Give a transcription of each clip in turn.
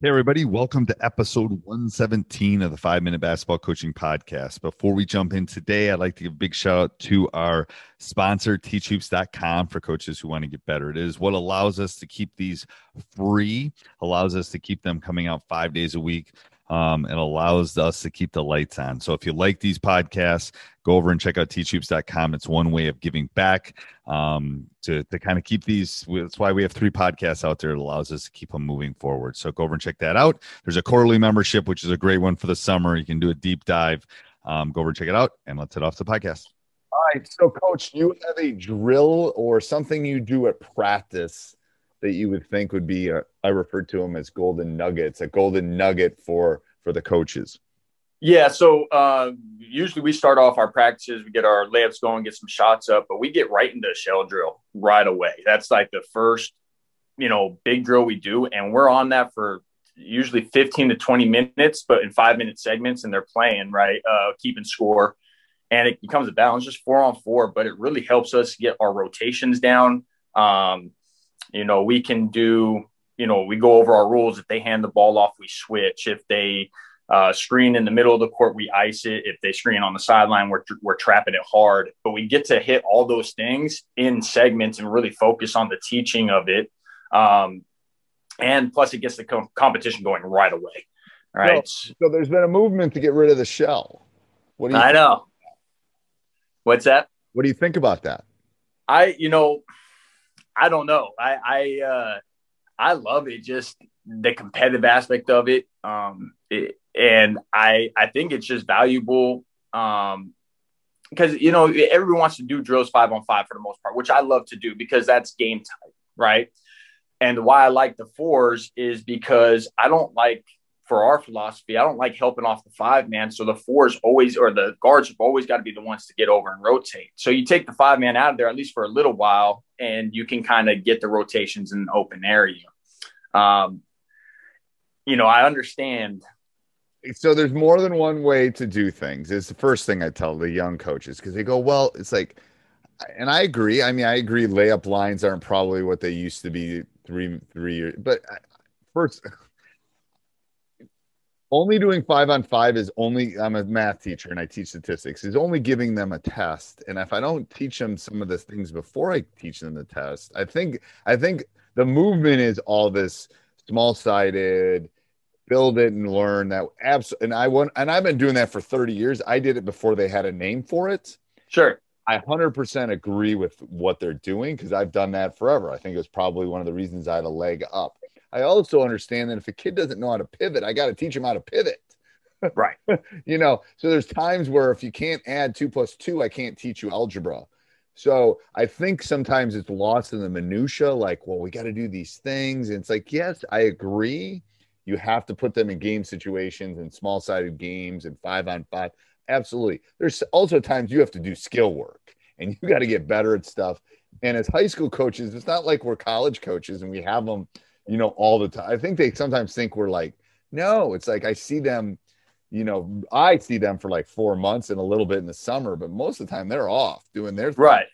Hey, everybody, welcome to episode 117 of the Five Minute Basketball Coaching Podcast. Before we jump in today, I'd like to give a big shout out to our sponsor, teachhoops.com, for coaches who want to get better. It is what allows us to keep these free, allows us to keep them coming out five days a week. Um, it allows us to keep the lights on. So if you like these podcasts, go over and check out teachhoops.com. It's one way of giving back um, to, to kind of keep these. That's why we have three podcasts out there. It allows us to keep them moving forward. So go over and check that out. There's a quarterly membership, which is a great one for the summer. You can do a deep dive. Um, go over and check it out, and let's head off the podcast. All right. So, coach, you have a drill or something you do at practice that you would think would be a, I referred to them as golden nuggets, a golden nugget for for the coaches. Yeah, so uh, usually we start off our practices, we get our layups going, get some shots up, but we get right into shell drill right away. That's like the first, you know, big drill we do, and we're on that for usually 15 to 20 minutes, but in five minute segments, and they're playing right, uh, keeping score, and it becomes a balance, just four on four, but it really helps us get our rotations down. Um, you know, we can do, you know, we go over our rules. If they hand the ball off, we switch. If they uh, screen in the middle of the court, we ice it. If they screen on the sideline, we're, we're trapping it hard. But we get to hit all those things in segments and really focus on the teaching of it. Um, and plus, it gets the com- competition going right away. All right. So, so, there's been a movement to get rid of the shell. What do you I know. What's that? What do you think about that? I, you know, I don't know. I I uh, I love it. Just the competitive aspect of it. Um, it, and I I think it's just valuable. Um, because you know everyone wants to do drills five on five for the most part, which I love to do because that's game time, right? And why I like the fours is because I don't like for our philosophy, I don't like helping off the five man. So the fours always, or the guards have always got to be the ones to get over and rotate. So you take the five man out of there, at least for a little while, and you can kind of get the rotations in an open area. Um, you know, I understand. So there's more than one way to do things. It's the first thing I tell the young coaches because they go, well, it's like, and I agree. I mean, I agree. Layup lines aren't probably what they used to be three three years, but first only doing five on five is only i'm a math teacher and i teach statistics is only giving them a test. And if i don't teach them some of the things before i teach them the test i think i think the movement is all this small sided build it and learn that abs and i want and i've been doing that for 30 years. I did it before they had a name for it. Sure. I 100% agree with what they're doing because i've done that forever. I think it was probably one of the reasons i had a leg up I also understand that if a kid doesn't know how to pivot, I got to teach him how to pivot. Right. you know, so there's times where if you can't add two plus two, I can't teach you algebra. So I think sometimes it's lost in the minutia, like, well, we got to do these things. And it's like, yes, I agree. You have to put them in game situations and small sided games and five on five. Absolutely. There's also times you have to do skill work and you got to get better at stuff. And as high school coaches, it's not like we're college coaches and we have them you know, all the time. I think they sometimes think we're like, no, it's like I see them, you know, I see them for like four months and a little bit in the summer, but most of the time they're off doing their thing. Right.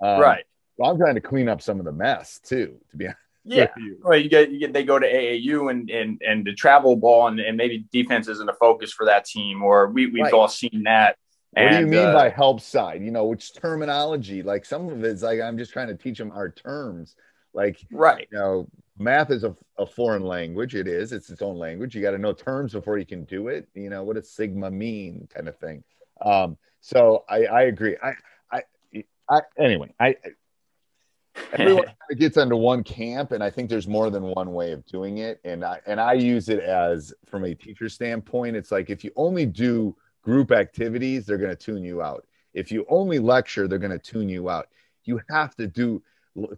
Um, right. So I'm trying to clean up some of the mess too, to be honest. Yeah. You. Well, you get, you get, they go to AAU and, and, and the travel ball and, and maybe defense isn't a focus for that team, or we, we've right. all seen that. What and, do you mean uh, by help side? You know, which terminology? Like some of it's like I'm just trying to teach them our terms. Like, right. You know, math is a, a foreign language. It is. It's its own language. You got to know terms before you can do it. You know what does sigma mean, kind of thing. Um, so I, I agree. I, I, I anyway, I. Everyone kind of gets into one camp, and I think there's more than one way of doing it. And I and I use it as from a teacher standpoint. It's like if you only do group activities, they're going to tune you out. If you only lecture, they're going to tune you out. You have to do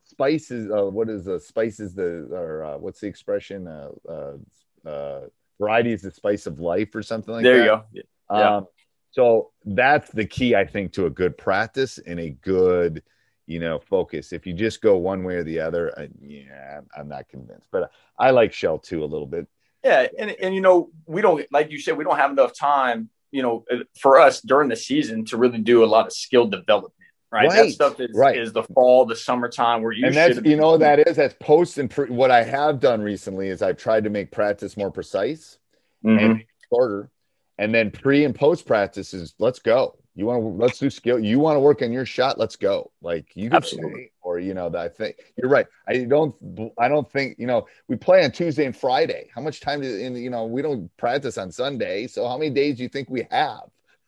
spices uh, what is the spices the or uh, what's the expression uh, uh, uh, variety is the spice of life or something like that. there that. you go yeah. Um, So that's the key, I think, to a good practice and a good, you know, focus. If you just go one way or the other, I, yeah, I'm not convinced. But I like shell two a little bit. Yeah, and and you know, we don't like you said, we don't have enough time, you know, for us during the season to really do a lot of skill development. Right? Right, That stuff is, right. is the fall, the summertime where you and that's you know that is that's post and pre- what I have done recently is I've tried to make practice more precise Mhm. and shorter, and then pre and post practice is let's go. You want to let's do skill. You want to work on your shot. Let's go. Like you can Absolutely. or you know that I think you're right. I don't I don't think you know we play on Tuesday and Friday. How much time do in you know we don't practice on Sunday? So how many days do you think we have?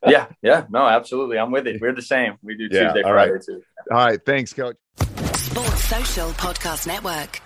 Yeah, yeah, no, absolutely. I'm with it. We're the same. We do Yeah, Tuesday, Friday right. too. All right, thanks, coach. Sports Social Podcast Network.